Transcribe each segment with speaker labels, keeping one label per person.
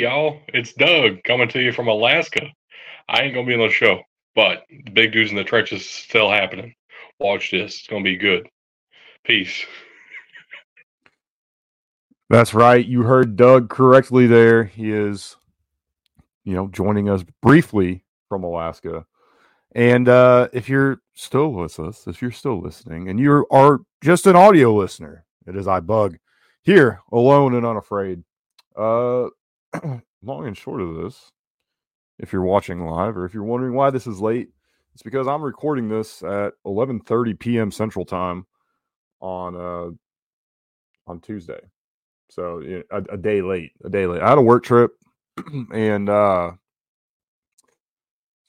Speaker 1: Y'all, it's Doug coming to you from Alaska. I ain't gonna be on the show, but the big dudes in the trenches still happening. Watch this; it's gonna be good. Peace.
Speaker 2: That's right. You heard Doug correctly there. He is, you know, joining us briefly from Alaska. And uh, if you're still with us, if you're still listening, and you are just an audio listener, it is I Bug here, alone and unafraid. Uh, long and short of this, if you're watching live, or if you're wondering why this is late, it's because I'm recording this at 11:30 p.m. Central Time on uh on Tuesday. So a, a day late, a day late. I had a work trip, and uh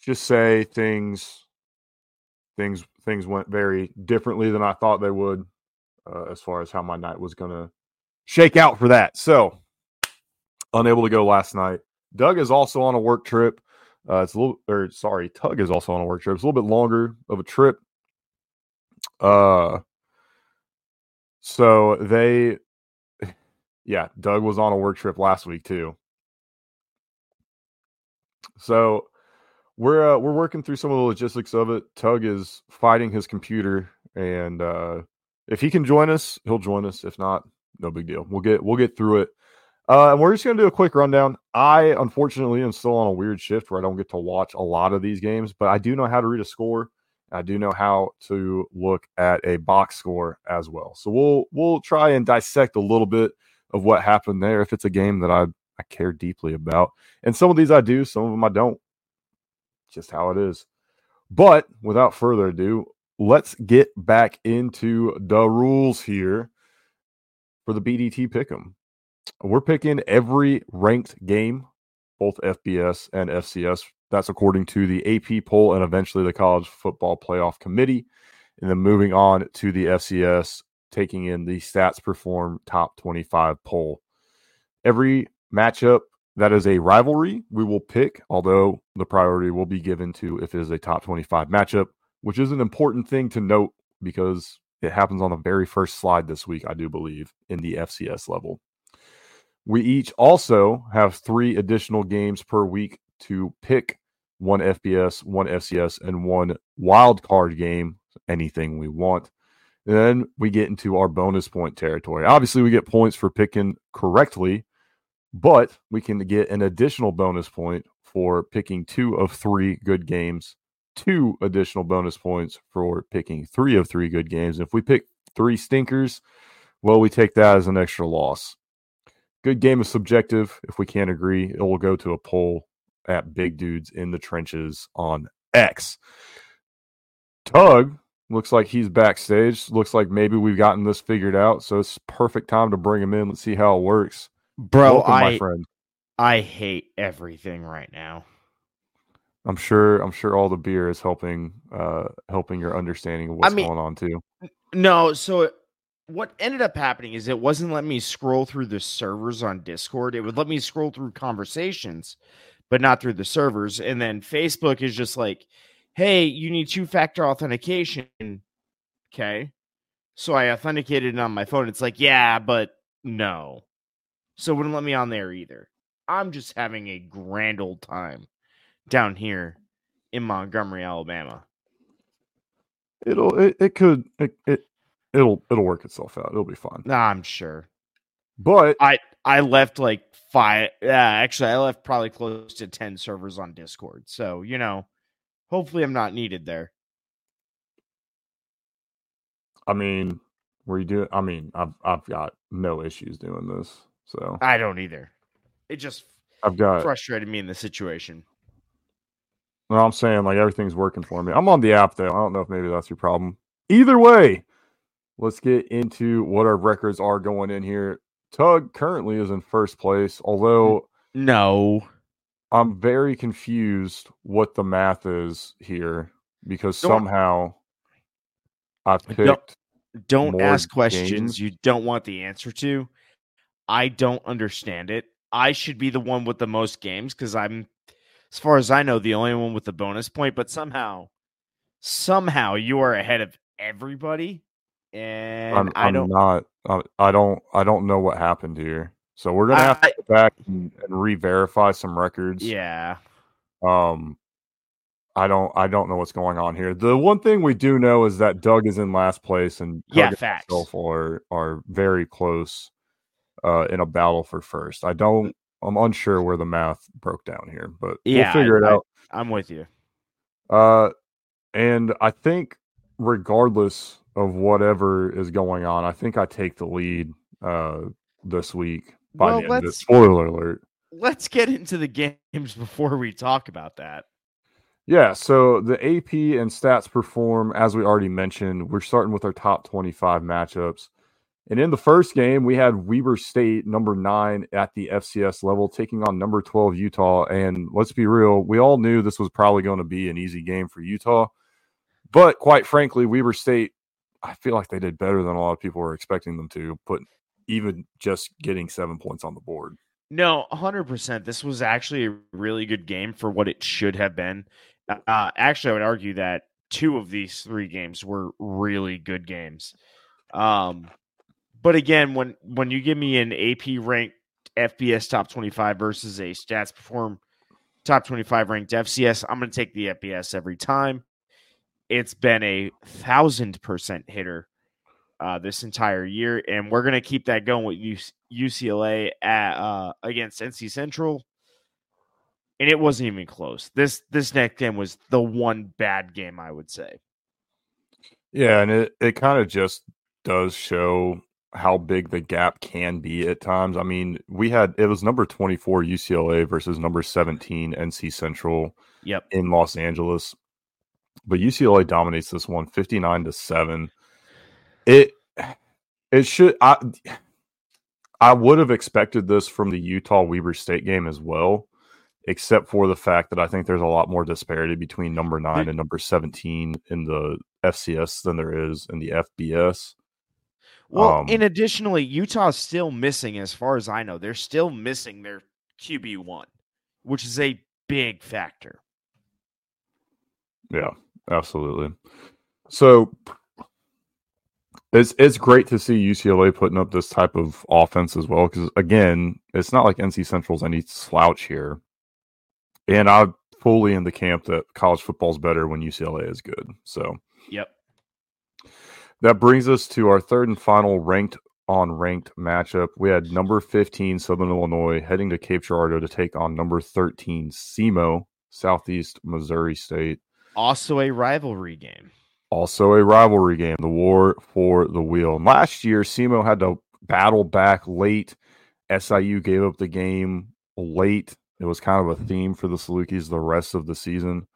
Speaker 2: just say things things things went very differently than I thought they would uh, as far as how my night was going to shake out for that. So unable to go last night. Doug is also on a work trip. Uh, it's a little, or sorry, Tug is also on a work trip. It's a little bit longer of a trip. Uh, so they, yeah, Doug was on a work trip last week too. So we're uh, we're working through some of the logistics of it. Tug is fighting his computer, and uh, if he can join us, he'll join us. If not, no big deal. We'll get we'll get through it. Uh, and we're just gonna do a quick rundown. I unfortunately am still on a weird shift where I don't get to watch a lot of these games, but I do know how to read a score. I do know how to look at a box score as well. So we'll we'll try and dissect a little bit of what happened there if it's a game that I I care deeply about. And some of these I do, some of them I don't just how it is. But without further ado, let's get back into the rules here for the BDT Pick'em. We're picking every ranked game, both FBS and FCS. That's according to the AP poll and eventually the College Football Playoff Committee. And then moving on to the FCS, taking in the Stats Perform Top 25 poll. Every matchup that is a rivalry we will pick, although the priority will be given to if it is a top 25 matchup, which is an important thing to note because it happens on the very first slide this week, I do believe, in the FCS level. We each also have three additional games per week to pick one FBS, one FCS, and one wild card game, anything we want. then we get into our bonus point territory. Obviously, we get points for picking correctly but we can get an additional bonus point for picking two of three good games, two additional bonus points for picking three of three good games. if we pick three stinkers, well, we take that as an extra loss. Good game is subjective. If we can't agree, it will go to a poll at Big Dudes in the Trenches on X. Tug looks like he's backstage. Looks like maybe we've gotten this figured out. So it's perfect time to bring him in. Let's see how it works.
Speaker 3: Bro, Welcome, I, my friend. I hate everything right now.
Speaker 2: I'm sure I'm sure all the beer is helping uh helping your understanding of what's I mean, going on too.
Speaker 3: No, so what ended up happening is it wasn't letting me scroll through the servers on Discord. It would let me scroll through conversations, but not through the servers. And then Facebook is just like, hey, you need two factor authentication. Okay. So I authenticated it on my phone. It's like, yeah, but no so wouldn't let me on there either. I'm just having a grand old time down here in Montgomery, Alabama.
Speaker 2: It'll it, it could it, it it'll it'll work itself out. It'll be fine.
Speaker 3: Nah, I'm sure.
Speaker 2: But
Speaker 3: I I left like five yeah, actually I left probably close to 10 servers on Discord. So, you know, hopefully I'm not needed there.
Speaker 2: I mean, were you doing I mean, I've I've got no issues doing this. So
Speaker 3: I don't either. It just
Speaker 2: I've got
Speaker 3: frustrated me in the situation.
Speaker 2: No, I'm saying like everything's working for me. I'm on the app though. I don't know if maybe that's your problem. Either way, let's get into what our records are going in here. Tug currently is in first place, although
Speaker 3: no,
Speaker 2: I'm very confused what the math is here because don't, somehow I uh, picked.
Speaker 3: Don't, don't ask questions games. you don't want the answer to. I don't understand it. I should be the one with the most games because I'm, as far as I know, the only one with the bonus point. But somehow, somehow you are ahead of everybody, and
Speaker 2: I'm,
Speaker 3: I
Speaker 2: don't. not. I don't. I don't know what happened here. So we're gonna have
Speaker 3: I-
Speaker 2: to go back and, and re-verify some records.
Speaker 3: Yeah.
Speaker 2: Um, I don't I don't know what's going on here. The one thing we do know is that Doug is in last place and Doug
Speaker 3: Yeah,
Speaker 2: and
Speaker 3: facts.
Speaker 2: are are very close uh, in a battle for first. I don't. I'm unsure where the math broke down here, but
Speaker 3: Yeah,
Speaker 2: we'll figure it
Speaker 3: I-
Speaker 2: out.
Speaker 3: I'm with you.
Speaker 2: Uh, and I think regardless of whatever is going on, I think I take the lead uh this week by
Speaker 3: Well,
Speaker 2: the end of Spoiler alert.
Speaker 3: Let's get into the games before we talk about that.
Speaker 2: Yeah, so the AP and stats perform as we already mentioned. We're starting with our top 25 matchups. And in the first game, we had Weber State, number nine at the FCS level, taking on number 12 Utah. And let's be real, we all knew this was probably going to be an easy game for Utah. But quite frankly, Weber State, I feel like they did better than a lot of people were expecting them to, put even just getting seven points on the board.
Speaker 3: No, 100%. This was actually a really good game for what it should have been. Uh, actually, I would argue that two of these three games were really good games. Um, but again, when when you give me an AP ranked FBS top 25 versus a stats perform top 25 ranked FCS, I'm going to take the FBS every time. It's been a thousand percent hitter uh, this entire year, and we're going to keep that going with UCLA at, uh, against NC Central. And it wasn't even close. This this next game was the one bad game, I would say.
Speaker 2: Yeah, and it, it kind of just does show how big the gap can be at times. I mean, we had it was number 24 UCLA versus number 17 NC Central
Speaker 3: Yep.
Speaker 2: in Los Angeles. But UCLA dominates this one 59 to 7. It it should I I would have expected this from the Utah Weber State game as well, except for the fact that I think there's a lot more disparity between number 9 and number 17 in the FCS than there is in the FBS.
Speaker 3: Well,
Speaker 2: Um,
Speaker 3: and additionally, Utah's still missing, as far as I know, they're still missing their QB one, which is a big factor.
Speaker 2: Yeah, absolutely. So it's it's great to see UCLA putting up this type of offense as well because again, it's not like NC Central's any slouch here, and I'm fully in the camp that college football's better when UCLA is good. So
Speaker 3: Yep.
Speaker 2: that brings us to our third and final ranked on ranked matchup. We had number 15 Southern Illinois heading to Cape Girardeau to take on number 13 SEMO Southeast Missouri State.
Speaker 3: Also a rivalry game.
Speaker 2: Also a rivalry game, the war for the wheel. And last year, SEMO had to battle back late. SIU gave up the game late. It was kind of a theme for the Salukis the rest of the season.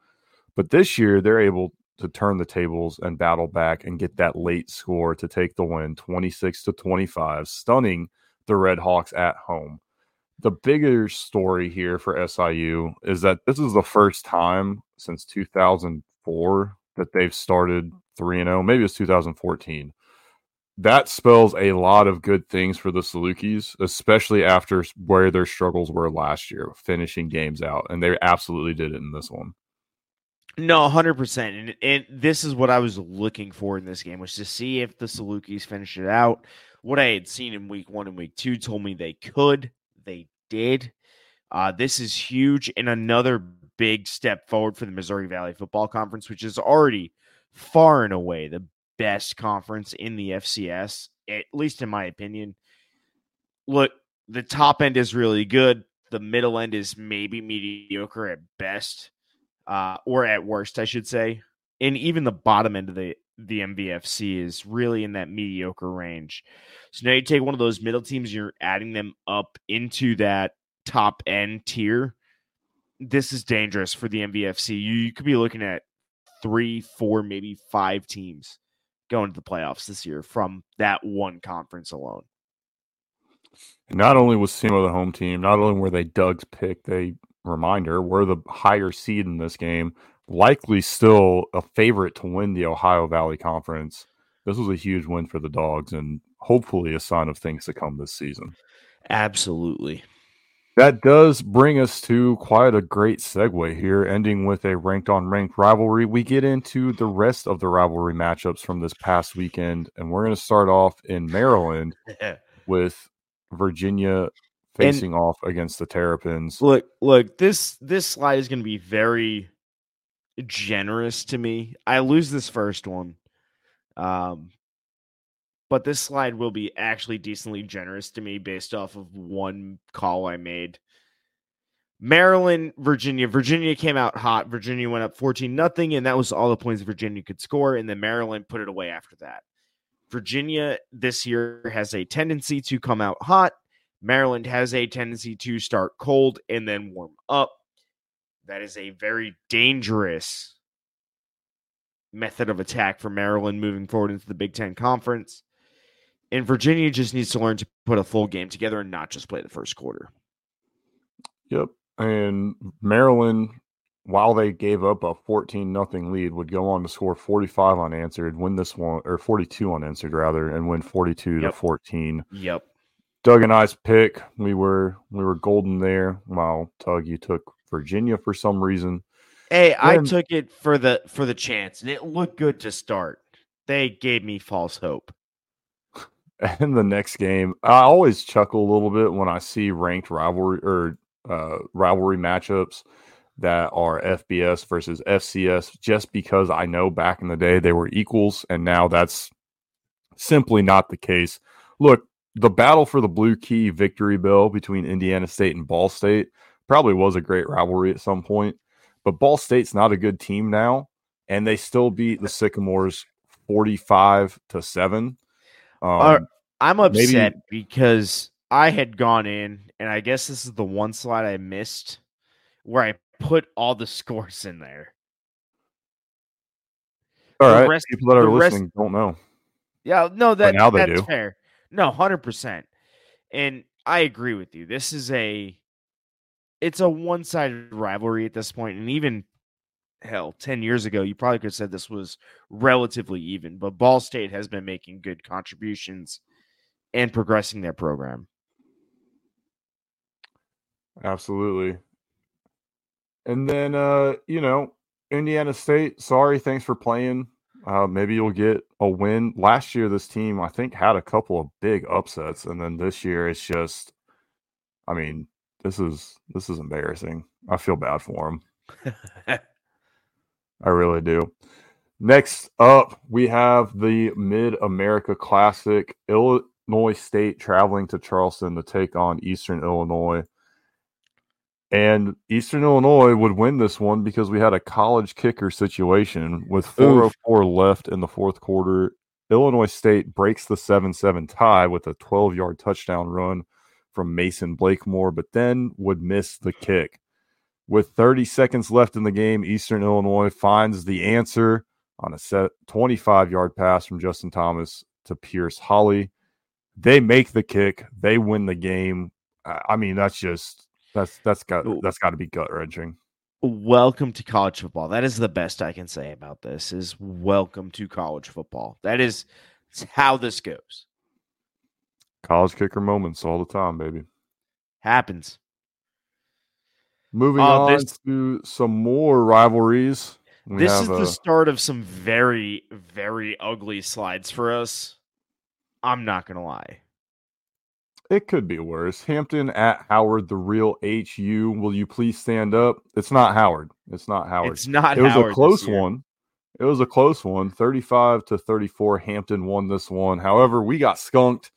Speaker 2: But this year, they're able to turn the tables and battle back and get that late score to take the win 26 to 25, stunning the Red Hawks at home. The bigger story here for SIU is that this is the first time since 2004 that they've started 3 0. Maybe it's 2014. That spells a lot of good things for the Salukis, especially after where their struggles were last year, finishing games out. And they absolutely did it in this one.
Speaker 3: No, hundred percent, and and this is what I was looking for in this game was to see if the Salukis finish it out. What I had seen in week one and week two told me they could. Did. Uh, this is huge and another big step forward for the Missouri Valley Football Conference, which is already far and away the best conference in the FCS, at least in my opinion. Look, the top end is really good. The middle end is maybe mediocre at best uh, or at worst, I should say. And even the bottom end of the the MVFC is really in that mediocre range. So now you take one of those middle teams, you're adding them up into that top end tier. This is dangerous for the MVFC. You, you could be looking at three, four, maybe five teams going to the playoffs this year from that one conference alone.
Speaker 2: Not only was SEMO the home team, not only were they Doug's pick, they reminder were the higher seed in this game, likely still a favorite to win the Ohio Valley Conference. This was a huge win for the dogs and hopefully a sign of things to come this season.
Speaker 3: Absolutely.
Speaker 2: That does bring us to quite a great segue here, ending with a ranked on ranked rivalry. We get into the rest of the rivalry matchups from this past weekend, and we're going to start off in Maryland with Virginia facing and off against the Terrapins.
Speaker 3: Look, look, this this slide is going to be very generous to me. I lose this first one. Um but this slide will be actually decently generous to me based off of one call I made. Maryland, Virginia. Virginia came out hot. Virginia went up 14 nothing, and that was all the points Virginia could score. And then Maryland put it away after that. Virginia this year has a tendency to come out hot. Maryland has a tendency to start cold and then warm up. That is a very dangerous method of attack for Maryland moving forward into the Big Ten Conference. And Virginia just needs to learn to put a full game together and not just play the first quarter.
Speaker 2: Yep. And Maryland, while they gave up a 14 nothing lead, would go on to score 45 unanswered, win this one, or 42 unanswered rather, and win 42 yep. to 14.
Speaker 3: Yep.
Speaker 2: Doug and I's pick, we were we were golden there. While Tug, you took Virginia for some reason.
Speaker 3: Hey, I took it for the for the chance, and it looked good to start. They gave me false hope.
Speaker 2: And the next game, I always chuckle a little bit when I see ranked rivalry or uh, rivalry matchups that are FBS versus FCS, just because I know back in the day they were equals, and now that's simply not the case. Look, the battle for the Blue Key victory bell between Indiana State and Ball State probably was a great rivalry at some point, but Ball State's not a good team now, and they still beat the Sycamores 45 to 7.
Speaker 3: Um, I'm upset maybe, because I had gone in, and I guess this is the one slide I missed where I put all the scores in there.
Speaker 2: All the right, rest, people that are listening rest, don't know.
Speaker 3: Yeah, no, that now they that's do. fair. No, hundred percent, and I agree with you. This is a, it's a one-sided rivalry at this point, and even hell, 10 years ago, you probably could have said this was relatively even, but Ball State has been making good contributions and progressing their program.
Speaker 2: Absolutely. And then, uh, you know, Indiana State, sorry, thanks for playing. Uh, maybe you'll get a win. Last year, this team, I think, had a couple of big upsets. And then this year, it's just, I mean, this is this is embarrassing. I feel bad for them. I really do. Next up, we have the Mid America Classic. Illinois State traveling to Charleston to take on Eastern Illinois. And Eastern Illinois would win this one because we had a college kicker situation with 404 Oof. left in the fourth quarter. Illinois State breaks the 7 7 tie with a 12 yard touchdown run from Mason Blakemore, but then would miss the kick. With 30 seconds left in the game, Eastern Illinois finds the answer on a set 25 yard pass from Justin Thomas to Pierce Holly. They make the kick, they win the game. I mean, that's just that's that's got that's got to be gut wrenching.
Speaker 3: Welcome to college football. That is the best I can say about this. Is welcome to college football. That is how this goes.
Speaker 2: College kicker moments all the time, baby.
Speaker 3: Happens.
Speaker 2: Moving uh, on this, to some more rivalries.
Speaker 3: this is a, the start of some very, very ugly slides for us. I'm not gonna lie.
Speaker 2: It could be worse. Hampton at Howard, the real HU. Will you please stand up? It's not Howard. It's not Howard.
Speaker 3: It's not.
Speaker 2: It was
Speaker 3: Howard
Speaker 2: a close one. It was a close one. 35 to 34. Hampton won this one. However, we got skunked,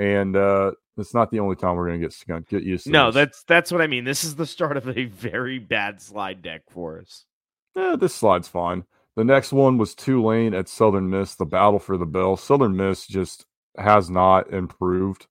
Speaker 2: and uh, it's not the only time we're going to get skunked. Get used to
Speaker 3: No,
Speaker 2: this.
Speaker 3: that's that's what I mean. This is the start of a very bad slide deck for us.
Speaker 2: Yeah, this slide's fine. The next one was Tulane at Southern Miss, the battle for the bell. Southern Miss just has not improved.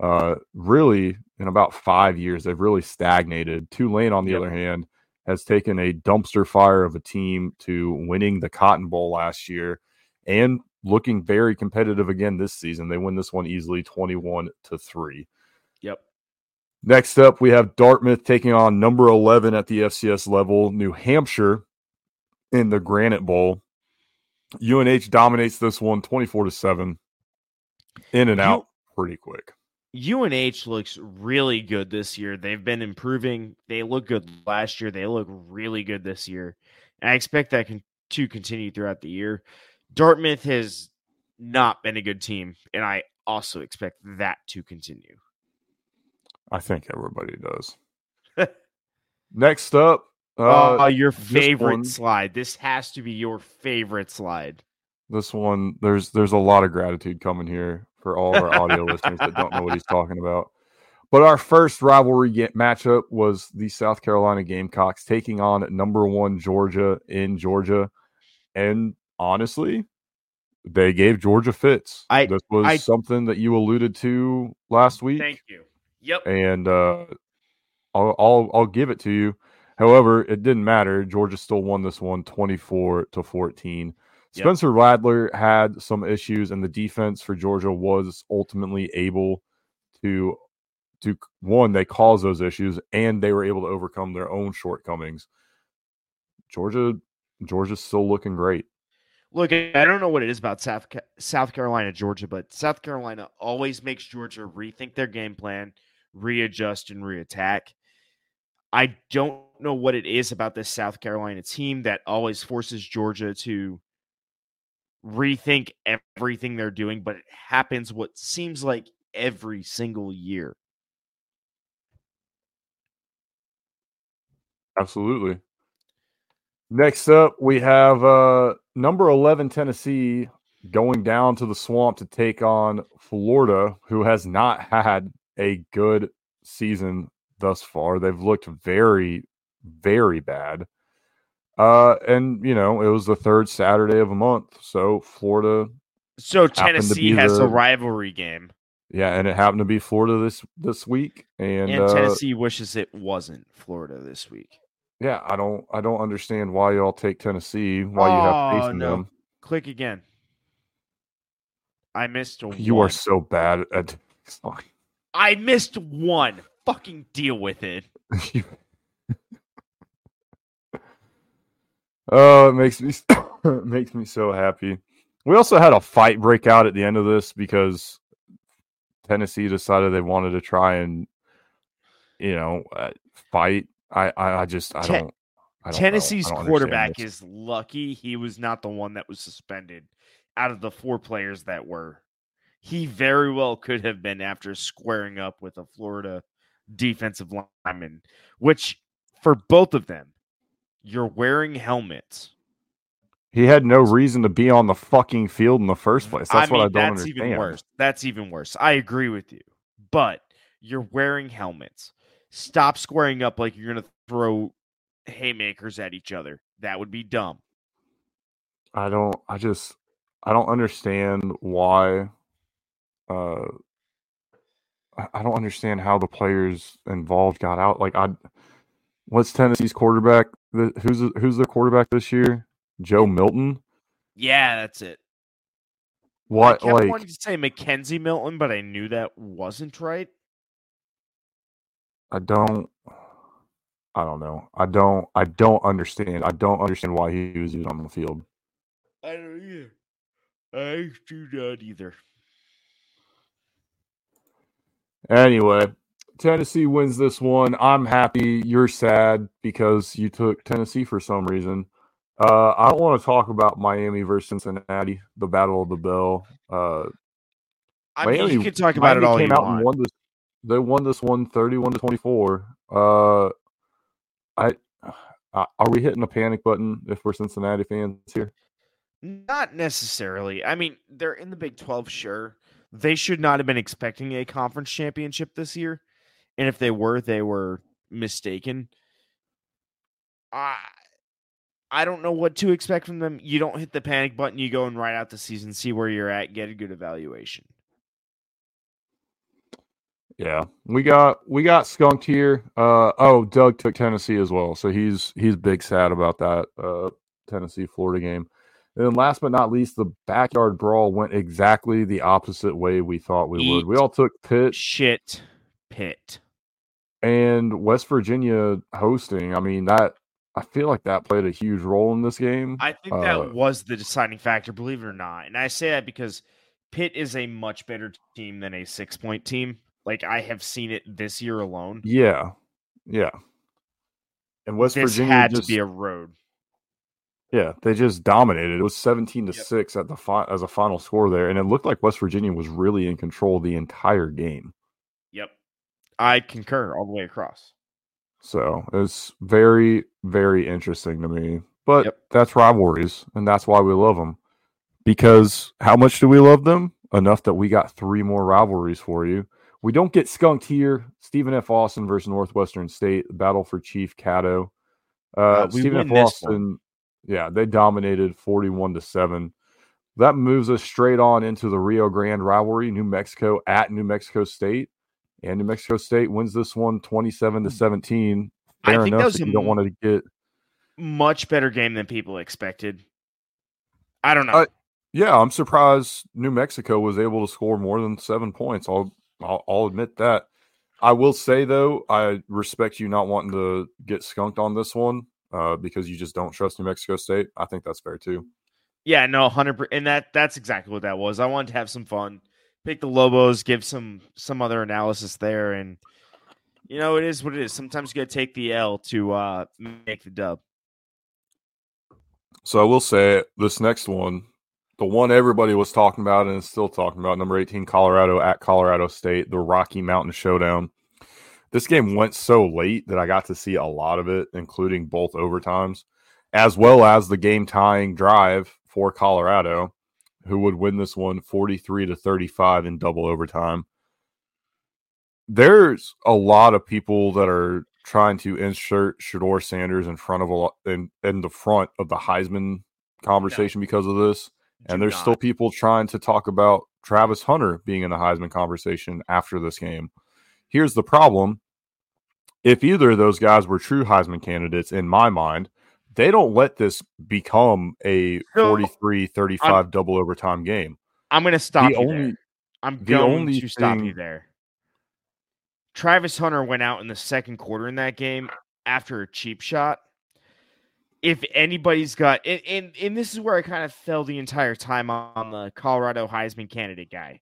Speaker 2: Uh, really, in about five years, they've really stagnated. Tulane, on the yep. other hand, has taken a dumpster fire of a team to winning the Cotton Bowl last year and looking very competitive again this season. They win this one easily 21 to 3.
Speaker 3: Yep.
Speaker 2: Next up, we have Dartmouth taking on number 11 at the FCS level, New Hampshire in the Granite Bowl. UNH dominates this one 24 to 7. In and out pretty quick.
Speaker 3: UNH looks really good this year. They've been improving. They look good last year. They look really good this year. And I expect that can, to continue throughout the year. Dartmouth has not been a good team, and I also expect that to continue.
Speaker 2: I think everybody does. Next up,
Speaker 3: Uh,
Speaker 2: uh,
Speaker 3: your favorite
Speaker 2: one-
Speaker 3: slide. This has to be your favorite slide.
Speaker 2: this one there's there's a lot of gratitude coming here for all our audio listeners that don't know what he's talking about. But our first rivalry matchup was the South Carolina Gamecocks taking on number one Georgia in Georgia, and honestly, they gave Georgia fits.
Speaker 3: I-
Speaker 2: this was
Speaker 3: I-
Speaker 2: something that you alluded to last week.
Speaker 3: Thank you. Yep.
Speaker 2: and uh, I'll, I'll I'll give it to you. However, it didn't matter. Georgia still won this one 24 to 14.
Speaker 3: Yep.
Speaker 2: Spencer Rattler had some issues, and the defense for Georgia was ultimately able to to one, they caused those issues and they were able to overcome their own shortcomings. Georgia Georgia's still looking great.
Speaker 3: Look, I don't know what it is about South South Carolina, Georgia, but South Carolina always makes Georgia rethink their game plan, readjust, and reattack. I don't know what it is about this South Carolina team that always forces Georgia to rethink everything they're doing, but it happens what seems like every single year.
Speaker 2: Absolutely. Next up, we have uh, number 11 Tennessee going down to the swamp to take on Florida, who has not had a good season thus far. They've looked very, very bad. Uh, and you know, it was the third Saturday of a month, so Florida,
Speaker 3: So Tennessee has
Speaker 2: the-
Speaker 3: a rivalry game,
Speaker 2: yeah, and it happened to be Florida this this week, and,
Speaker 3: and
Speaker 2: uh,
Speaker 3: Tennessee wishes it wasn't Florida this week.
Speaker 2: Yeah, I don't, I don't understand why y'all take Tennessee, why you have faith
Speaker 3: Oh,
Speaker 2: in
Speaker 3: no.
Speaker 2: them.
Speaker 3: Click again. I missed one
Speaker 2: You are so bad at.
Speaker 3: I missed one. Fucking deal with it.
Speaker 2: oh, it makes me it makes me so happy. We also had a fight break out at the end of this because Tennessee decided they wanted to try and you know uh, fight. I, I I just I
Speaker 3: Te-
Speaker 2: don't. I don't.
Speaker 3: Tennessee's
Speaker 2: don't
Speaker 3: quarterback is lucky he was not the one that was suspended out of the four players that were. He very well could have been after squaring up with a Florida defensive lineman, which for both of them, you're wearing helmets.
Speaker 2: He had no reason to be on the fucking field in the first place. That's
Speaker 3: I mean,
Speaker 2: what I don't
Speaker 3: that's
Speaker 2: understand.
Speaker 3: even worse. That's even worse. I agree with you. But you're wearing helmets. Stop squaring up like you're going to throw haymakers at each other. That would be dumb.
Speaker 2: I don't I just I don't understand why uh I- don't understand how the players involved got out. Like I what's Tennessee's quarterback? Who's the- who's their quarterback this year? Joe Milton?
Speaker 3: Yeah, that's it.
Speaker 2: What
Speaker 3: I kept
Speaker 2: like
Speaker 3: wanting to say McKenzie Milton, but I knew that wasn't right.
Speaker 2: I don't I don't know. I don't I don't understand. I don't understand why he was on the field.
Speaker 3: I don't either. I do not either.
Speaker 2: Anyway, Tennessee wins this one. I'm happy. You're sad because you took Tennessee for some reason. Uh, I don't want to talk about Miami versus Cincinnati, the Battle of the Bell. Uh,
Speaker 3: I mean, you can talk about
Speaker 2: Miami
Speaker 3: it all
Speaker 2: came
Speaker 3: you
Speaker 2: out
Speaker 3: want.
Speaker 2: and won this. They won this one 31 to 24. Uh, I uh, are we hitting a panic button if we're Cincinnati fans here?
Speaker 3: Not necessarily. I mean, they're in the Big 12, sure. They should not have been expecting a conference championship this year. And if they were, they were mistaken. I I don't know what to expect from them. You don't hit the panic button, you go and ride out the season, see where you're at, get a good evaluation.
Speaker 2: Yeah, we got we got skunked here. Uh oh, Doug took Tennessee as well, so he's he's big sad about that uh Tennessee Florida game. And then last but not least, the backyard brawl went exactly the opposite way we thought we would. We all took Pitt
Speaker 3: Shit pit.
Speaker 2: and West Virginia hosting. I mean that I feel like that played a huge role in this game.
Speaker 3: I think
Speaker 2: Uh,
Speaker 3: that was the deciding factor, believe it or not. And I say that because Pitt is a much better team than a six point team. Like I have seen it this year alone.
Speaker 2: yeah, yeah. And West
Speaker 3: this
Speaker 2: Virginia
Speaker 3: had
Speaker 2: just
Speaker 3: to be a road.
Speaker 2: Yeah, they just dominated. It was 17 to
Speaker 3: Yep.
Speaker 2: 6 at the fi- as a final score there and it looked like West Virginia was really in control the entire game.
Speaker 3: Yep. I concur all the way across.
Speaker 2: So it's very, very interesting to me. But
Speaker 3: Yep.
Speaker 2: that's rivalries, and that's why we love them. Because how much do we love them? Enough that we got three more rivalries for you. We don't get skunked here. Stephen F. Austin versus Northwestern State, battle for Chief Caddo. Uh,
Speaker 3: Uh,
Speaker 2: Stephen F. Austin, yeah, they dominated 41 to 7. That moves us straight on into the Rio Grande rivalry, New Mexico at New Mexico State. And New Mexico State wins this one 27 to 17.
Speaker 3: Hmm. I
Speaker 2: Fair
Speaker 3: think that
Speaker 2: enough
Speaker 3: was a
Speaker 2: you don't want to get
Speaker 3: Much better game than people expected. I don't know.
Speaker 2: Uh, Yeah, I'm surprised New Mexico was able to score more than seven points. I'll, I'll I'll admit that. I will say though, I respect you not wanting to get skunked on this one uh, because you just don't trust New Mexico State. I think that's fair too.
Speaker 3: Yeah, no, hundred percent, and that that's exactly what that was. I wanted to have some fun, pick the Lobos, give some some other analysis there, and you know it is what it is. Sometimes you got to take the L to uh make the dub.
Speaker 2: So I will say this next one, the one everybody was talking about and is still talking about, number 18, Colorado at Colorado State, the Rocky Mountain Showdown. This game went so late that I got to see a lot of it, including both overtimes, as well as the game tying drive for Colorado, who would win this one 43 to 35 in double overtime. There's a lot of people that are trying to insert Shedeur Sanders in front of a lot in, in the front of the Heisman conversation because of this. And there's still people trying to talk about Travis Hunter being in the Heisman conversation after this game. Here's the problem. If either of those guys were true Heisman candidates, in my mind, they don't let this become a
Speaker 3: So,
Speaker 2: 43 35 double overtime game.
Speaker 3: I'm gonna stop
Speaker 2: The
Speaker 3: you
Speaker 2: only-
Speaker 3: there. I'm
Speaker 2: the
Speaker 3: going
Speaker 2: only
Speaker 3: to stop you there. Travis Hunter went out in the second quarter in that game after a cheap shot. If anybody's got and, and and this is where I kind of fell the entire time on the Colorado Heisman candidate guy.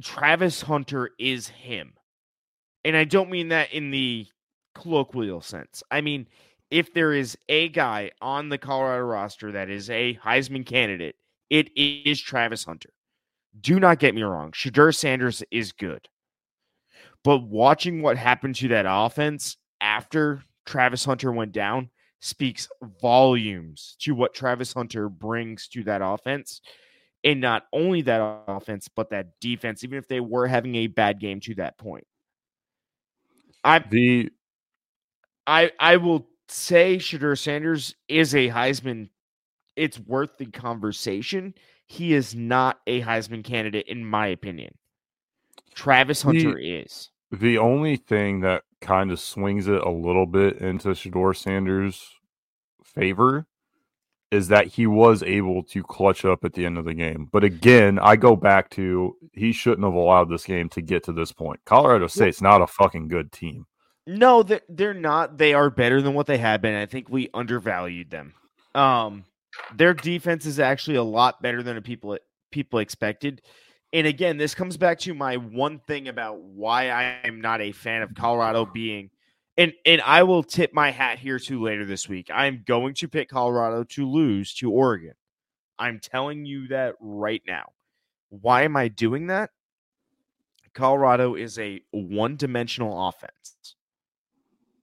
Speaker 3: Travis Hunter is him. And I don't mean that in the colloquial sense. I mean, if there is a guy on the Colorado roster that is a Heisman candidate, it is Travis Hunter. Do not get me wrong. Shedeur Sanders is good. But watching what happened to that offense after Travis Hunter went down speaks volumes to what Travis Hunter brings to that offense. And not only that offense, but that defense, even if they were having a bad game to that point. I
Speaker 2: The
Speaker 3: I I will say Shedeur Sanders is a Heisman. It's worth the conversation. He is not a Heisman candidate, in my opinion. Travis
Speaker 2: The-
Speaker 3: Hunter is.
Speaker 2: the only thing that kind of swings it a little bit into Shedeur Sanders' favor is that he was able to clutch up at the end of the game. But again, I go back to he shouldn't have allowed this game to get to this point. Colorado State's not a fucking good team.
Speaker 3: No, they're, they're not. They are better than what they have been. I think we undervalued them. Um, their defense is actually a lot better than people people expected. And again, this comes back to my one thing about why I am not a fan of Colorado being and and I will tip my hat here to later this week. I am going to pick Colorado to lose to Oregon. I'm telling you that right now. Why am I doing that? Colorado is a one-dimensional offense.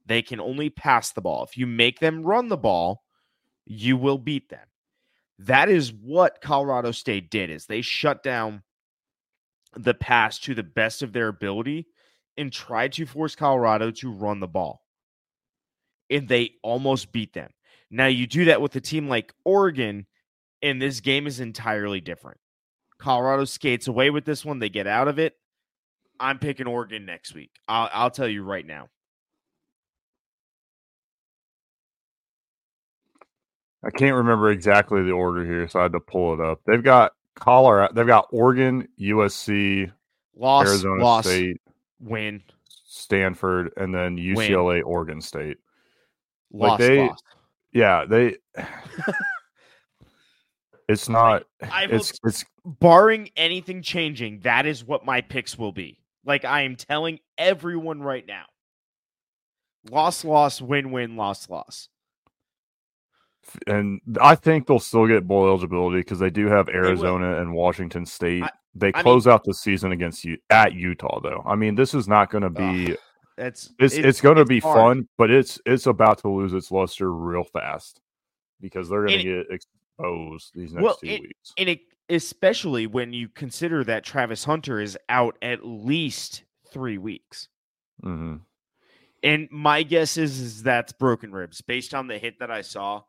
Speaker 3: They can only pass the ball. If you make them run the ball, you will beat them. That is what Colorado State did is they shut down the pass to the best of their ability and tried to force Colorado to run the ball. And they almost beat them. Now you do that with a team like Oregon and this game is entirely different. Colorado skates away with this one, they get out of it. I'm picking Oregon next week. I'll, I'll tell you right now.
Speaker 2: I can't remember exactly the order here, so I had to pull it up. They've got Colorado, they've got Oregon, USC,
Speaker 3: Loss,
Speaker 2: Arizona
Speaker 3: loss,
Speaker 2: State,
Speaker 3: win,
Speaker 2: Stanford, and then UCLA, Oregon State. Like
Speaker 3: loss,
Speaker 2: they-
Speaker 3: loss.
Speaker 2: Yeah, they. it's not.
Speaker 3: I will
Speaker 2: It's it's
Speaker 3: barring anything changing, that is what my picks will be. Like I am telling everyone right now. Loss, loss, win, win, loss, loss.
Speaker 2: And I think they'll still get bowl eligibility because they do have. Arizona and Washington State
Speaker 3: I-
Speaker 2: They
Speaker 3: I mean-
Speaker 2: close out the season against you at Utah, though. I mean, this is not going to be.
Speaker 3: That's
Speaker 2: it's it's, going to be
Speaker 3: hard.
Speaker 2: fun, but it's it's about to lose its luster real fast because they're going to get exposed these next
Speaker 3: Well,
Speaker 2: two
Speaker 3: it-
Speaker 2: weeks.
Speaker 3: and it, especially when you consider that Travis Hunter is out at least three weeks.
Speaker 2: hmm
Speaker 3: And my guess is, is that's broken ribs based on the hit that I saw.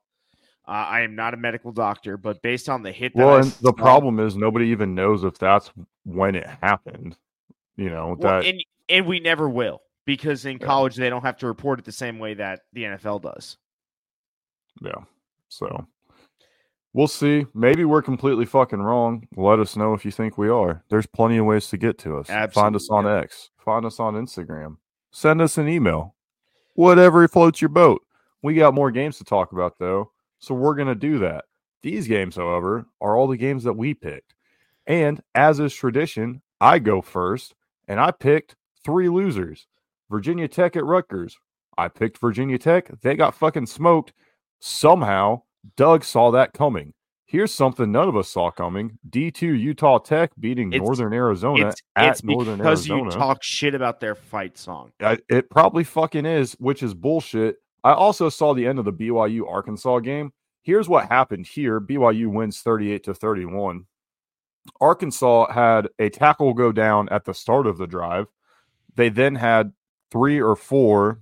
Speaker 3: Uh, I am not a medical doctor, but based on the hit that
Speaker 2: Well, and the problem is nobody even knows if that's when it happened. You know
Speaker 3: well,
Speaker 2: that
Speaker 3: and and we never will because in
Speaker 2: Yeah.
Speaker 3: college they don't have to report it the same way that the NFL does.
Speaker 2: Yeah. So we'll see. Maybe we're completely fucking wrong. Let us know if you think we are. There's plenty of ways to get to us. Find us on X. Find us on Instagram. Send us an email. Whatever floats your boat. We got more games to talk about though. So we're gonna do that. These games, however, are all the games that we picked. And as is tradition, I go first, and I picked three losers. Virginia Tech at Rutgers. I picked Virginia Tech. They got fucking smoked. Somehow, Doug saw that coming. Here's something none of us saw coming. D2 Utah Tech beating
Speaker 3: It's-
Speaker 2: Northern Arizona
Speaker 3: It's,
Speaker 2: at
Speaker 3: it's
Speaker 2: Northern
Speaker 3: because you talk shit about their fight song.
Speaker 2: I, it probably fucking is, which is bullshit. I also saw the end of the BYU Arkansas game. Here's what happened here BYU wins 38 to 31. Arkansas had a tackle go down at the start of the drive. They then had three or four.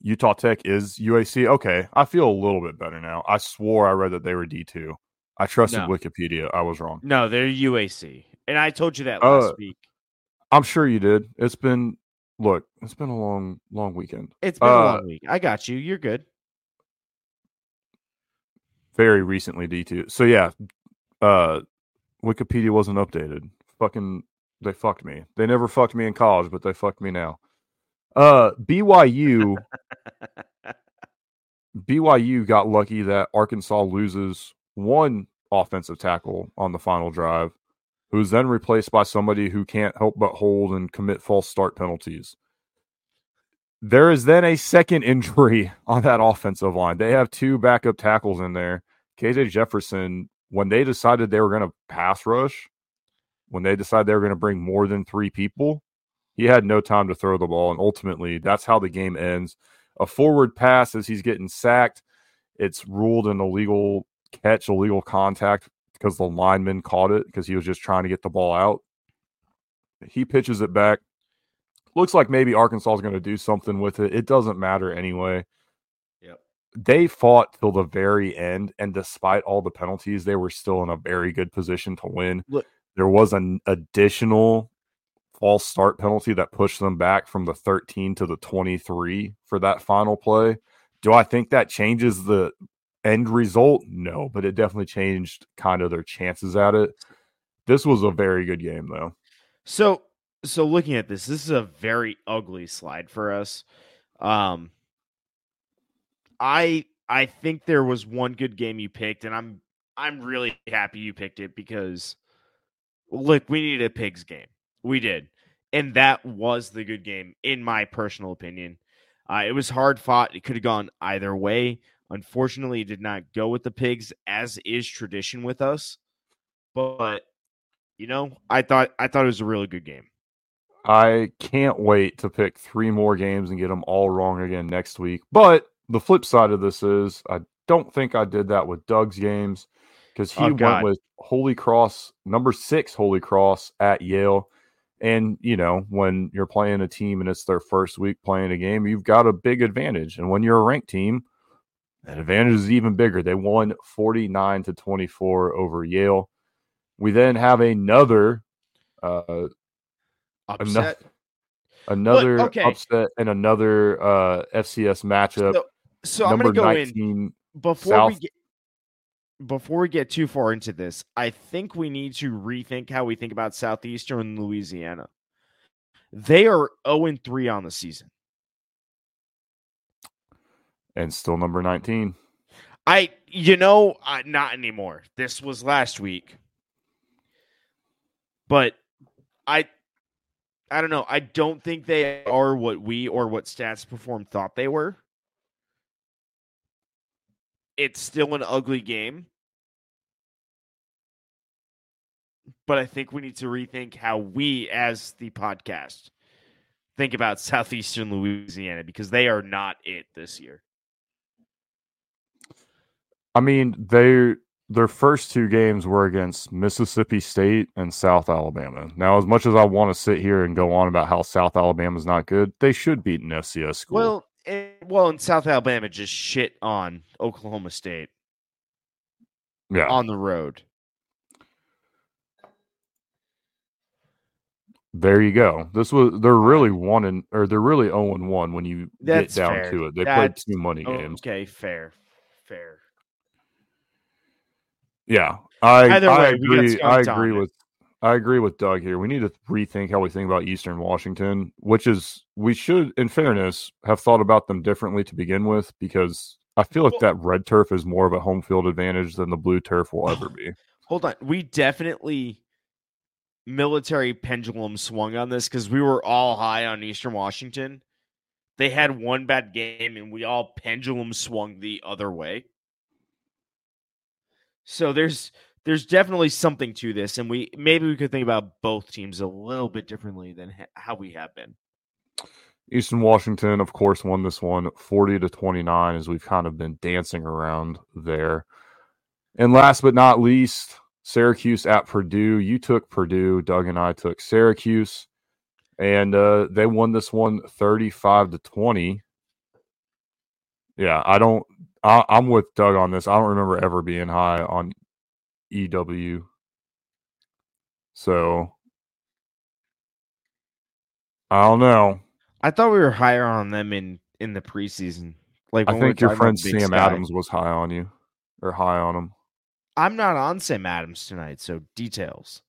Speaker 2: Utah Tech is UAC. Okay, I feel a little bit better now. I swore I read that they were D2. I trusted
Speaker 3: No.
Speaker 2: Wikipedia. I was wrong.
Speaker 3: No, they're UAC, and I told you that
Speaker 2: Uh,
Speaker 3: last week.
Speaker 2: I'm sure you did. It's been, look, it's been a long, long weekend.
Speaker 3: It's been a
Speaker 2: uh,
Speaker 3: long week. I got you. You're good.
Speaker 2: very recently D2. So yeah, uh Wikipedia wasn't updated. Fucking they fucked me. They never fucked me in college, but they fucked me now. Uh BYU BYU got lucky that Arkansas loses one offensive tackle on the final drive, who's then replaced by somebody who can't help but hold and commit false start penalties. There is then a second injury on that offensive line. They have two backup tackles in there. KJ Jefferson, when they decided they were going to pass rush, when they decided they were going to bring more than three people, he had no time to throw the ball. And ultimately, that's how the game ends. A forward pass as he's getting sacked, it's ruled an illegal catch, illegal contact because the lineman caught it because he was just trying to get the ball out. He pitches it back. Looks like maybe Arkansas is going to do something with it. It doesn't matter anyway.
Speaker 3: Yep.
Speaker 2: They fought till the very end, and despite all the penalties, they were still in a very good position to win.
Speaker 3: Look-
Speaker 2: there was an additional false start penalty that pushed them back from the 13 to the 23 for that final play. Do I think that changes the end result? No, but it definitely changed kind of their chances at it. This was a very good game, though.
Speaker 3: So so looking at this, this is a very ugly slide for us. Um I I think there was one good game you picked, and I'm I'm really happy you picked it because look, we needed a pigs game. We did. And that was the good game, in my personal opinion. Uh, it was hard fought. It could have gone either way. Unfortunately, it did not go with the pigs, as is tradition with us. But you know, I thought I thought it was a really good game.
Speaker 2: I can't wait to pick three more games and get them all wrong again next week. But the flip side of this is I don't think I did that with Doug's games because he
Speaker 3: Oh,
Speaker 2: went with Holy Cross, number six Holy Cross at Yale. And, you know, when you're playing a team and it's their first week playing a game, you've got a big advantage. And when you're a ranked team, that advantage is even bigger. They won 49 to 24 over Yale. We then have another uh,
Speaker 3: Upset.
Speaker 2: another
Speaker 3: okay.
Speaker 2: upset and another uh FCS matchup.
Speaker 3: So, so I'm gonna go in
Speaker 2: 19.
Speaker 3: before we get before we get too far into this. I think we need to rethink how we think about Southeastern Louisiana. They are 0 and 3 on the season.
Speaker 2: And still number 19.
Speaker 3: I, you know, uh, not anymore. This was last week, but I, I don't know. I don't think they are what we or what Stats Perform thought they were. It's still an ugly game, but I think we need to rethink how we, as the podcast, think about southeastern Louisiana because they are not it this year.
Speaker 2: I mean, they their first two games were against Mississippi State and South Alabama. Now, as much as I want to sit here and go on about how South Alabama is not good, they should beat an FCS school.
Speaker 3: Well, and, well, and South Alabama just shit on Oklahoma State
Speaker 2: yeah,
Speaker 3: on the road.
Speaker 2: there you go. This was they're really one and or they're really zero and one when you
Speaker 3: That's
Speaker 2: get down
Speaker 3: fair.
Speaker 2: to it. They
Speaker 3: That's-
Speaker 2: played two money
Speaker 3: Oh,
Speaker 2: games.
Speaker 3: okay, fair, fair.
Speaker 2: Yeah, I
Speaker 3: Either
Speaker 2: I
Speaker 3: way,
Speaker 2: agree. I agree with I agree with Doug here. We need to rethink how we think about Eastern Washington, which is we should, in fairness, have thought about them differently to begin with because I feel like
Speaker 3: Well-
Speaker 2: that red turf is more of a home field advantage than the blue turf will ever be.
Speaker 3: Hold on, we definitely military pendulum swung on this because we were all high on Eastern Washington. They had one bad game, and we all pendulum swung the other way. So there's there's definitely something to this, and we maybe we could think about both teams a little bit differently than ha- how we have been.
Speaker 2: Eastern Washington, of course, won this one 40 to 29 as we've kind of been dancing around there. And last but not least, Syracuse at Purdue. You took Purdue, Doug and I took Syracuse, and uh, they won this one 35 to 20. Yeah, I don't, I, I'm with Doug on this. I don't remember ever being high on EW. So, I don't know.
Speaker 3: I thought we were higher on them in in the preseason. Like
Speaker 2: I think your friend Sam
Speaker 3: Sky.
Speaker 2: Adams was high on you, or high on him.
Speaker 3: I'm not on Sam Adams tonight, so details.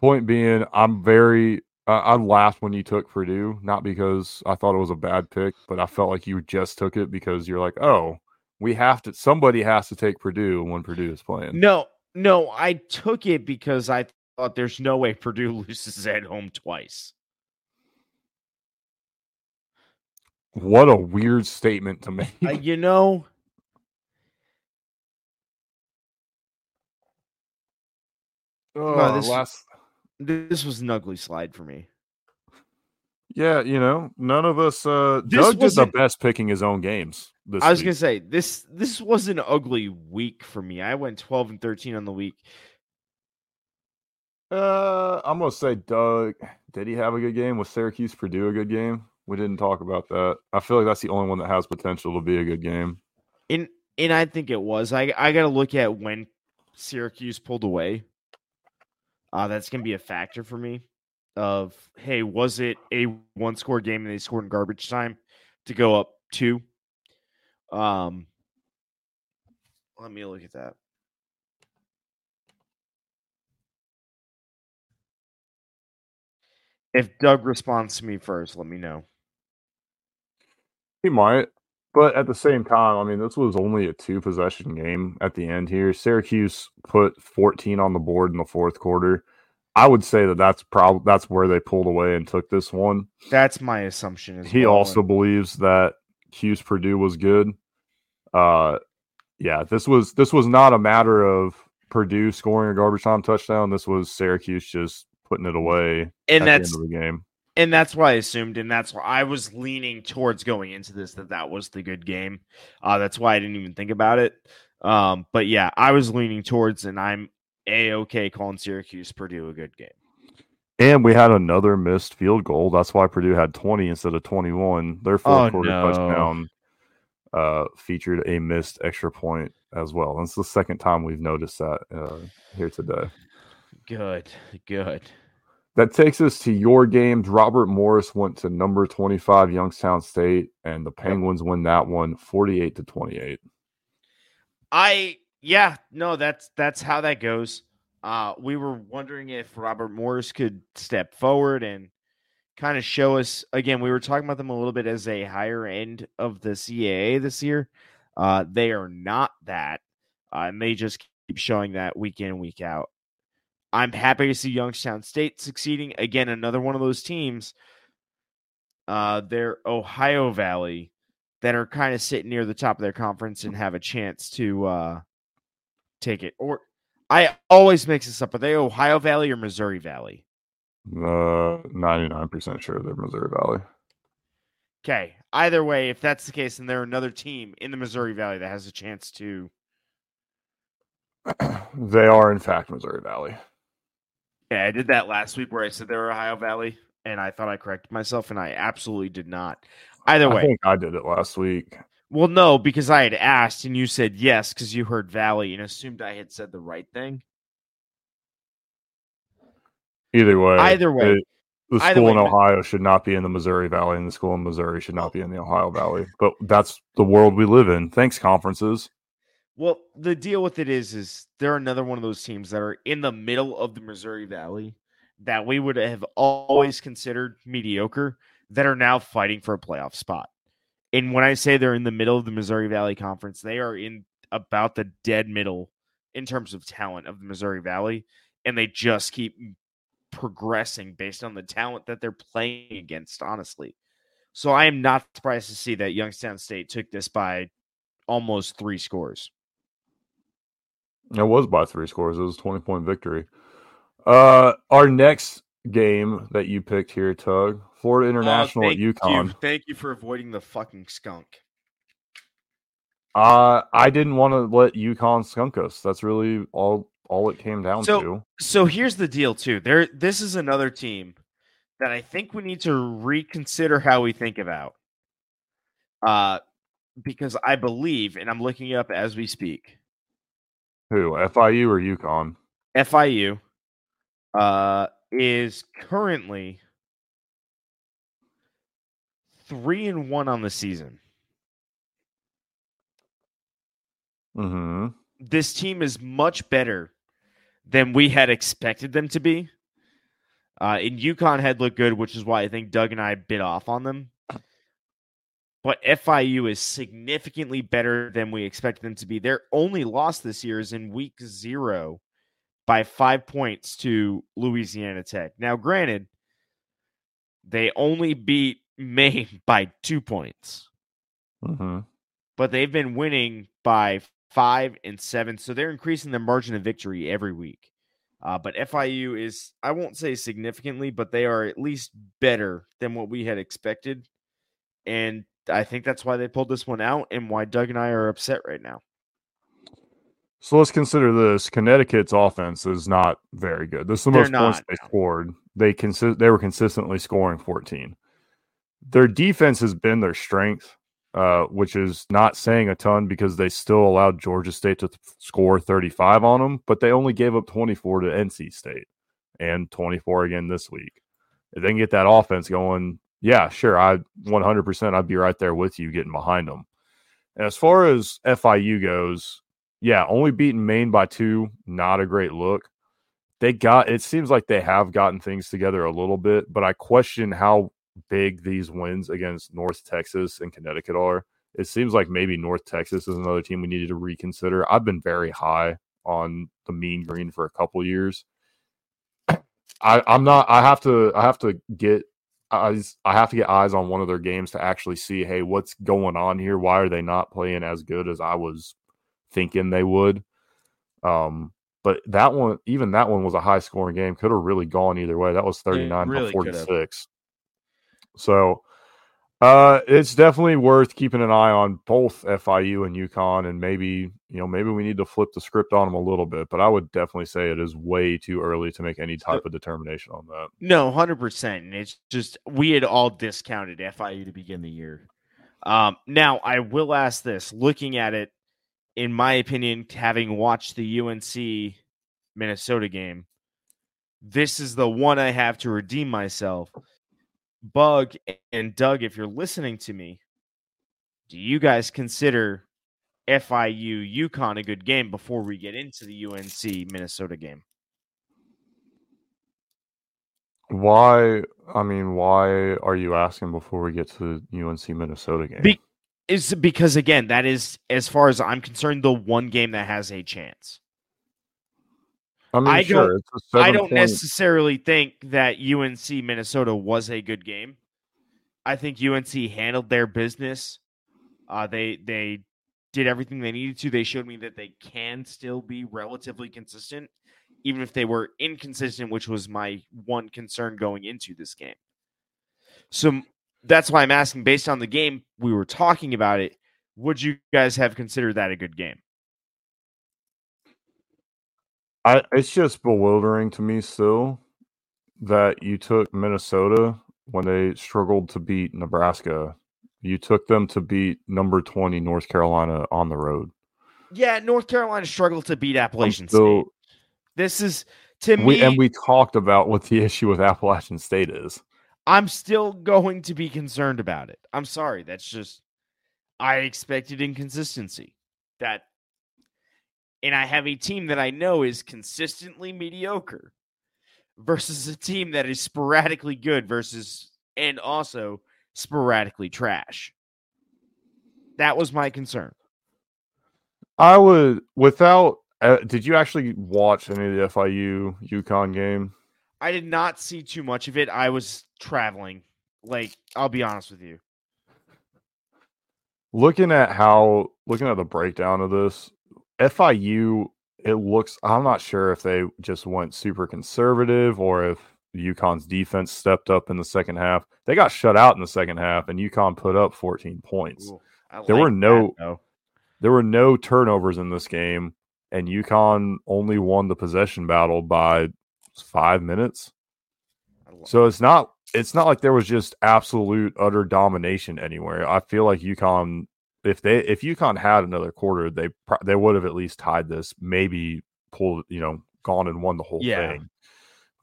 Speaker 2: Point being, I'm very. I I laughed when you took Purdue, not because I thought it was a bad pick, but I felt like you just took it because you're like, oh, we have to. Somebody has to take Purdue when Purdue is playing.
Speaker 3: No, no, I took it because I thought there's no way Purdue loses at home twice.
Speaker 2: What a weird statement to make.
Speaker 3: Uh, you know,
Speaker 2: Oh,
Speaker 3: this-
Speaker 2: last,
Speaker 3: this was an ugly slide for me.
Speaker 2: yeah, you know, none of us. Uh,
Speaker 3: This
Speaker 2: Doug did the best picking his own games. This
Speaker 3: I was
Speaker 2: week.
Speaker 3: gonna say this this was an ugly week for me. I went 12 and 13 on the week.
Speaker 2: Uh, I'm gonna say Doug. Did he have a good game? Was Syracuse Purdue a good game? We didn't talk about that. I feel like that's the only one that has potential to be a good game.
Speaker 3: And and I think it was. I I got to look at when Syracuse pulled away. Uh that's going to be a factor for me of hey, was it a one score game and they scored in garbage time to go up 2? Um let me look at that. If Doug responds to me first, let me know.
Speaker 2: He might, but at the same time, I mean, this was only a two possession game at the end here. Syracuse put 14 on the board in the fourth quarter. I would say that that's probably that's where they pulled away and took this one.
Speaker 3: That's my assumption as
Speaker 2: he
Speaker 3: well,
Speaker 2: also believes that Hughes Purdue was good. Uh, yeah, this was this was not a matter of Purdue scoring a garbage time touchdown. This was Syracuse just putting it away at
Speaker 3: and
Speaker 2: the
Speaker 3: that's
Speaker 2: end of the game.
Speaker 3: And that's what I assumed, and that's why I was leaning towards going into this that that was the good game. Uh, that's why I didn't even think about it. Um, but yeah, I was leaning towards, and I'm a okay calling Syracuse Purdue a good game.
Speaker 2: And we had another missed field goal. That's why Purdue had 20 instead of 21. Their fourth
Speaker 3: Oh,
Speaker 2: quarter
Speaker 3: no.
Speaker 2: touchdown uh, featured a missed extra point as well. That's the second time we've noticed that uh, here today.
Speaker 3: Good, good.
Speaker 2: That takes us to your games. Robert Morris went to number 25 Youngstown State, and the Penguins win that one 48 to 28.
Speaker 3: I yeah, no, that's that's how that goes. Uh we were wondering if Robert Morris could step forward and kind of show us again, we were talking about them a little bit as a higher end of the CAA this year. Uh they are not that. Uh, and they just keep showing that week in week out. I'm happy to see Youngstown State succeeding. Again, another one of those teams. Uh they're Ohio Valley that are kind of sitting near the top of their conference and have a chance to uh take it. Or I always mix this up. Are they Ohio Valley or Missouri Valley?
Speaker 2: Uh, ninety nine percent sure they're Missouri Valley.
Speaker 3: Okay. Either way, if that's the case, then they're another team in the Missouri Valley that has a chance to.
Speaker 2: they are in fact Missouri Valley.
Speaker 3: Yeah, I did that last week where I said they were Ohio Valley, and I thought I corrected myself, and I absolutely did not. Either way,
Speaker 2: I think I did it last week.
Speaker 3: well, no, because I had asked and you said yes because you heard Valley and assumed I had said the right thing.
Speaker 2: Either way,
Speaker 3: Either way.
Speaker 2: it- the school in Ohio should not be in the Missouri Valley, and the school in Missouri should not oh. be in the Ohio Valley. But that's the world we live in. Thanks, conferences.
Speaker 3: Well, the deal with it is, is they're another one of those teams that are in the middle of the Missouri Valley that we would have always considered mediocre that are now fighting for a playoff spot. And when I say they're in the middle of the Missouri Valley Conference, they are in about the dead middle in terms of talent of the Missouri Valley, and they just keep progressing based on the talent that they're playing against, honestly. So I am not surprised to see that Youngstown State took this by almost three scores.
Speaker 2: It was by three scores. It was a 20 point victory. Uh, our next game that you picked here, Tug, Florida International
Speaker 3: Oh,
Speaker 2: at UConn.
Speaker 3: You. Thank you for avoiding the fucking skunk.
Speaker 2: Uh, I didn't want to let UConn skunk us. That's really all all it came down
Speaker 3: So-
Speaker 2: to.
Speaker 3: So here's the deal, too. There, this is another team that I think we need to reconsider how we think about. Uh, because I believe, and I'm looking up as we speak,
Speaker 2: Who, FIU or UConn?
Speaker 3: FIU uh, is currently three and one on the season.
Speaker 2: Mm-hmm.
Speaker 3: this team is much better than we had expected them to be. Uh, and UConn had looked good, which is why I think Doug and I bit off on them. But FIU is significantly better than we expected them to be. Their only loss this year is in week zero by five points to Louisiana Tech. Now, granted, they only beat Maine by two points
Speaker 2: Mm-hmm.
Speaker 3: but they've been winning by five and seven, so they're increasing their margin of victory every week. Uh, but FIU is, I won't say significantly, but they are at least better than what we had expected. And I think that's why they pulled this one out and why Doug and I are upset right now.
Speaker 2: So let's consider this. Connecticut's offense is not very good. This is the
Speaker 3: They're
Speaker 2: most points they scored. They consi- they were consistently scoring 14. Their defense has been their strength, uh, which is not saying a ton because they still allowed Georgia State to th- score 35 on them, but they only gave up 24 to NC State and 24 again this week. If they can get that offense going, yeah, sure, I 100% I'd be right there with you getting behind them. And as far as FIU goes, yeah, only beating Maine by two, not a great look. They got it seems like they have gotten things together a little bit, but I question how big these wins against North Texas and Connecticut are. It seems like maybe North Texas is another team we needed to reconsider. I've been very high on the Mean Green for a couple years. I, I'm not. I have to. I have to get eyes. I have to get eyes on one of their games to actually see. Hey, what's going on here? Why are they not playing as good as I was thinking they would? Um, but that one, even that one was a high scoring game. Could have really gone either way. That was 39
Speaker 3: really
Speaker 2: to 46. So uh it's definitely worth keeping an eye on both FIU and UConn and maybe, you know, maybe we need to flip the script on them a little bit, but I would definitely say it is way too early to make any type of determination on that.
Speaker 3: No, hundred percent. And it's just we had all discounted FIU to begin the year. Um, now I will ask this: looking at it, in my opinion, having watched the UNC Minnesota game, this is the one I have to redeem myself. Bug and Doug, if you're listening to me, do you guys consider FIU UConn a good game before we get into the UNC Minnesota game?
Speaker 2: Why I mean, why are you asking before we get to the UNC Minnesota game?
Speaker 3: Be- is because again, that is as far as I'm concerned, the one game that has a chance.
Speaker 2: I mean,
Speaker 3: I
Speaker 2: sure,
Speaker 3: don't-
Speaker 2: it's a
Speaker 3: I don't
Speaker 2: point-
Speaker 3: necessarily think that UNC Minnesota was a good game. I think UNC handled their business. Uh, they they did everything they needed to. They showed me that they can still be relatively consistent, even if they were inconsistent, which was my one concern going into this game. So that's why I'm asking, based on the game we were talking about it, would you guys have considered that a good game?
Speaker 2: I, it's just bewildering to me still that you took Minnesota when they struggled to beat Nebraska. You took them to beat number 20 North Carolina on the road.
Speaker 3: Yeah, North Carolina struggled to beat Appalachian still, State. This is to
Speaker 2: we,
Speaker 3: me
Speaker 2: and we talked about what the issue with Appalachian State is.
Speaker 3: I'm still going to be concerned about it. I'm sorry. That's just I expected inconsistency. That and I have a team that I know is consistently mediocre versus a team that is sporadically good versus and also sporadically trash. That was my concern.
Speaker 2: I would without uh, did you actually watch any of the FIU UConn game?
Speaker 3: I did not see too much of it. I was traveling. Like, I'll be honest with you.
Speaker 2: Looking at how looking at the breakdown of this, FIU, it looks I'm not sure if they just went super conservative or if UConn's defense stepped up in the second half. They got shut out in the second half and UConn put up 14 points. Ooh, there like were no that, there were no turnovers in this game and UConn only won the possession battle by 5 minutes. So it's not it's not like there was just absolute utter domination anywhere. I feel like UConn, if they if UConn had another quarter, they they would have at least tied this, maybe pulled, you know, gone and won the whole yeah. thing.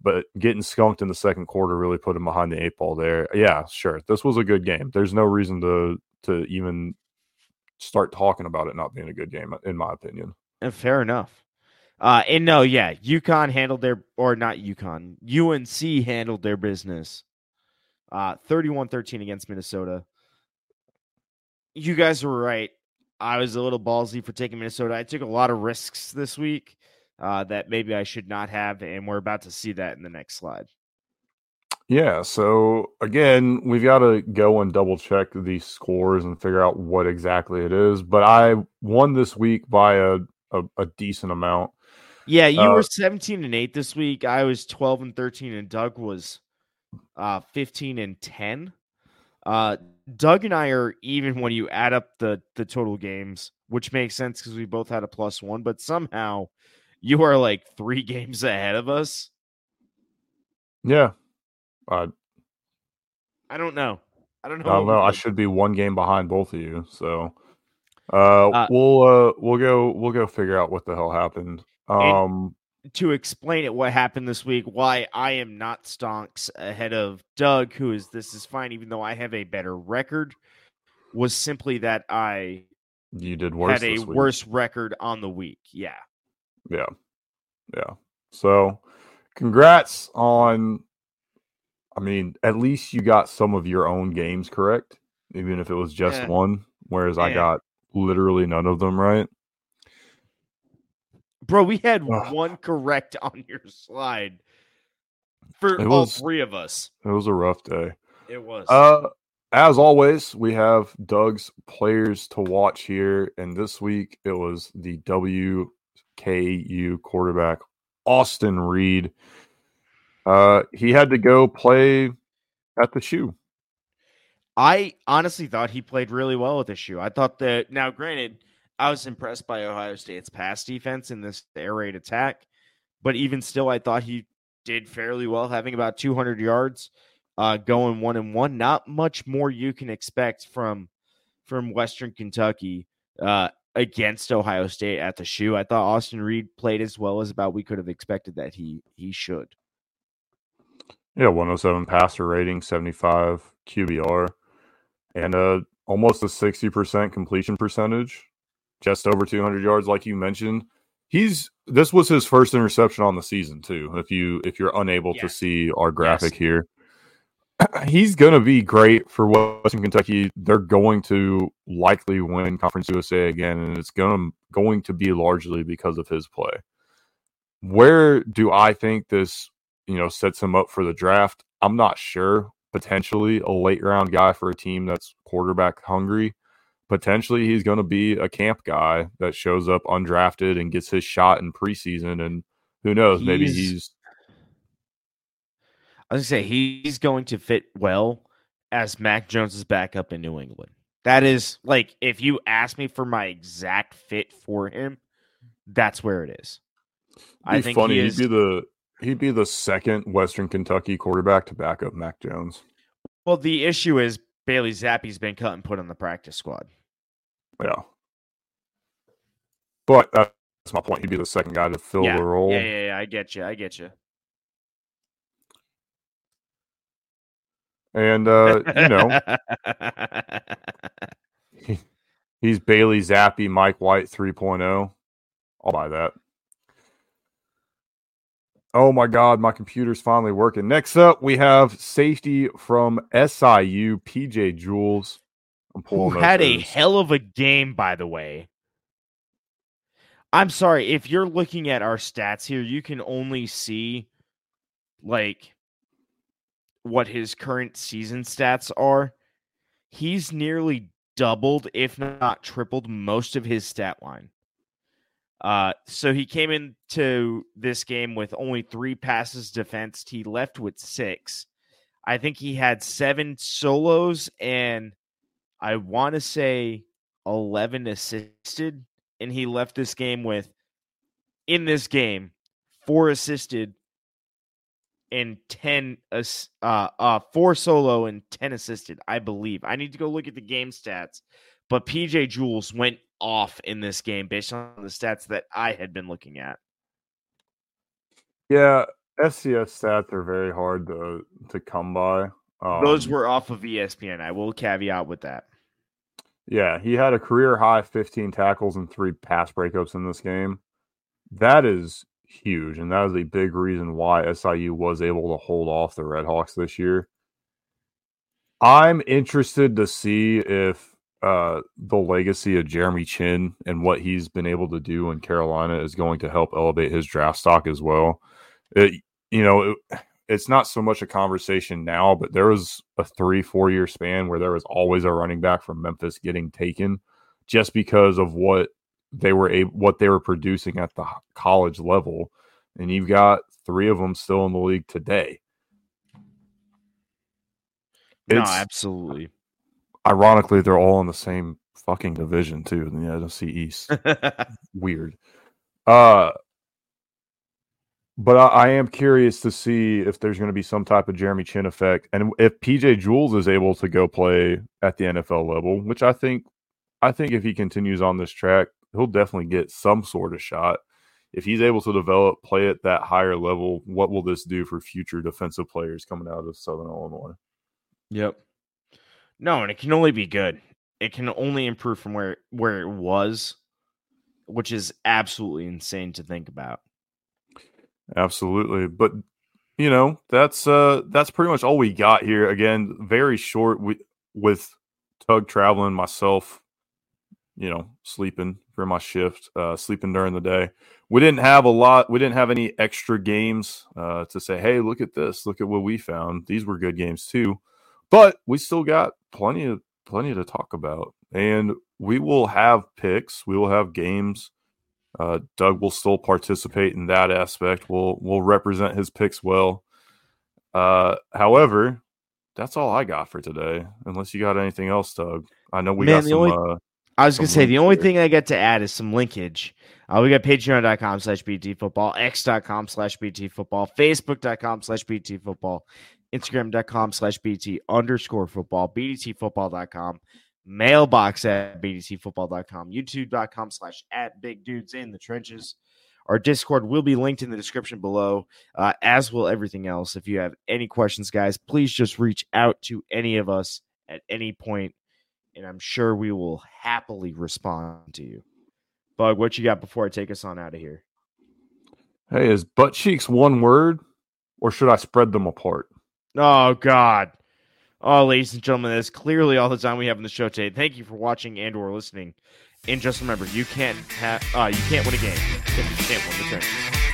Speaker 2: But getting skunked in the second quarter really put them behind the eight ball there. Yeah, sure, this was a good game. There's no reason to to even start talking about it not being a good game, in my opinion.
Speaker 3: And fair enough. Uh, and no, yeah, UConn handled their or not UConn, UNC handled their business. Uh, 31-13 against Minnesota. You guys were right. I was a little ballsy for taking Minnesota. I took a lot of risks this week uh, that maybe I should not have, and we're about to see that in the next slide.
Speaker 2: Yeah. So again, we've got to go and double check these scores and figure out what exactly it is. But I won this week by a a, a decent amount.
Speaker 3: Yeah, you uh, were 17 and 8 this week. I was 12 and 13 and Doug was uh 15 and 10. Uh Doug and I are even when you add up the the total games, which makes sense cuz we both had a plus 1, but somehow you are like 3 games ahead of us.
Speaker 2: Yeah. Uh,
Speaker 3: I don't know. I don't know.
Speaker 2: I don't know. I should be one game behind both of you. So uh, uh, we'll uh, we'll go we'll go figure out what the hell happened. Um,
Speaker 3: to explain it, what happened this week, why I am not stonks ahead of Doug, who is this is fine, even though I have a better record, was simply that I
Speaker 2: you did worse
Speaker 3: had a worse record on the week. Yeah,
Speaker 2: yeah, yeah. So, congrats on. I mean, at least you got some of your own games correct, even if it was just yeah. one. Whereas yeah. I eh. got literally none of them right.
Speaker 3: Bro, we had Ugh. one correct on your slide for it all was, three of us.
Speaker 2: It was a rough day.
Speaker 3: It was.
Speaker 2: Uh, as always, we have Doug's players to watch here, and this week it was the WKU quarterback Austin Reed. Uh, he had to go play at the shoe.
Speaker 3: I honestly thought he played really well with the shoe. I thought that now, granted, I was impressed by Ohio State's pass defense in this air raid attack, but even still, I thought he did fairly well, having about 200 yards, uh, going one and one. Not much more you can expect from from Western Kentucky uh, against Ohio State at the shoe. I thought Austin Reed played as well as about we could have expected that he he should.
Speaker 2: Yeah, 107 passer rating, 75 QBR, and uh almost a 60% completion percentage just over 200 yards, like you mentioned. He's this was his first interception on the season too. If you if you're unable to see our graphic yes. here, he's going to be great for Western Kentucky. They're going to likely win Conference USA again, and it's going to going to be largely because of his play. Where do I think this you know sets him up for the draft? I'm not sure. Potentially a late round guy for a team that's quarterback hungry potentially he's going to be a camp guy that shows up undrafted and gets his shot in preseason. And who knows, maybe
Speaker 3: He's-
Speaker 2: he's
Speaker 3: I was gonna say he's going to fit well as Mac Jones's backup in New England. That is like if you ask me for my exact fit for him, that's where it is. I think
Speaker 2: funny.
Speaker 3: he
Speaker 2: He'd be the he'd be the second Western Kentucky quarterback to back up Mac Jones.
Speaker 3: well, the issue is Bailey Zappe's been cut and put on the practice squad.
Speaker 2: Yeah. But that's my point. He'd be the second guy to fill
Speaker 3: yeah,
Speaker 2: the role.
Speaker 3: yeah, yeah, yeah. I get you. I get you.
Speaker 2: And uh, you know, he's Bailey Zappe, Mike White 3.0. I'll buy that. Oh my God, my computer's finally working. Next up, we have safety from SIU, PJ Jules. I'm pulling who
Speaker 3: had
Speaker 2: up
Speaker 3: a hell of a game, by the way. I'm sorry if you're looking at our stats here, you can only see like what his current season stats are. He's nearly doubled, if not tripled, most of his stat line. Uh, so he came into this game with only three passes defensed. He left with six. I think he had seven solos and I want to say 11 assisted, and he left this game with, in this game, four assisted and 10, uh, uh, four solo and 10 assisted, I believe. I need to go look at the game stats, but PJ Jules went off in this game based on the stats that I had been looking at.
Speaker 2: Yeah, FCS stats are very hard to to come by. Um,
Speaker 3: Those were off of ESPN. I will caveat with that.
Speaker 2: Yeah, he had a career high 15 tackles and three pass breakups in this game. That is huge, and that is a big reason why SIU was able to hold off the Redhawks this year. I'm interested to see if uh, the legacy of Jeremy Chinn and what he's been able to do in Carolina is going to help elevate his draft stock as well. It, you know, it, it's not so much a conversation now, but there was a three, four year span where there was always a running back from Memphis getting taken just because of what they were able, what they were producing at the college level. And you've got three of them still in the league today.
Speaker 3: No, absolutely.
Speaker 2: Ironically, they're all in the same fucking division too, in the NFC East. Weird. Uh but I, I am curious to see if there's going to be some type of Jeremy Chinn effect, and if PJ Jules is able to go play at the NFL level, which I think, I think if he continues on this track, he'll definitely get some sort of shot. If he's able to develop, play at that higher level, what will this do for future defensive players coming out of Southern Illinois?
Speaker 3: Yep. No, and it can only be good. It can only improve from where where it was, which is absolutely insane to think about.
Speaker 2: Absolutely. But you know, that's uh that's pretty much all we got here. Again, very short we, with Tug traveling, myself, you know, sleeping for my shift, uh sleeping during the day. We didn't have a lot, we didn't have any extra games uh to say, "Hey, look at this. Look at what we found. These were good games too." But we still got plenty of plenty to talk about. And we will have picks, we will have games uh, Doug will still participate in that aspect. We'll we'll represent his picks well. Uh, however, that's all I got for today. Unless you got anything else, Doug. I know we
Speaker 3: Man,
Speaker 2: got
Speaker 3: the
Speaker 2: some.
Speaker 3: only-
Speaker 2: uh,
Speaker 3: I was gonna say the only
Speaker 2: there.
Speaker 3: thing I get to add is some linkage. Uh, we got patreon.com slash BT football, x.com slash BT football, facebook.com slash BT football, instagram.com slash BT underscore football, BDTfootball.com, mailbox at BDTfootball.com, youtube.com slash at big dudes in the trenches. Our Discord will be linked in the description below, uh, as will everything else. If you have any questions, guys, please just reach out to any of us at any point and I'm sure we will happily respond to you. Bug, what you got before I take us on out of here?
Speaker 2: hey, is butt cheeks one word, or should I spread them apart?
Speaker 3: Oh God. Oh, ladies and gentlemen, that's clearly all the time we have in the show today. Thank you for watching and or listening. And just remember, you can't have uh, you can't win a game if you can't win the trenches.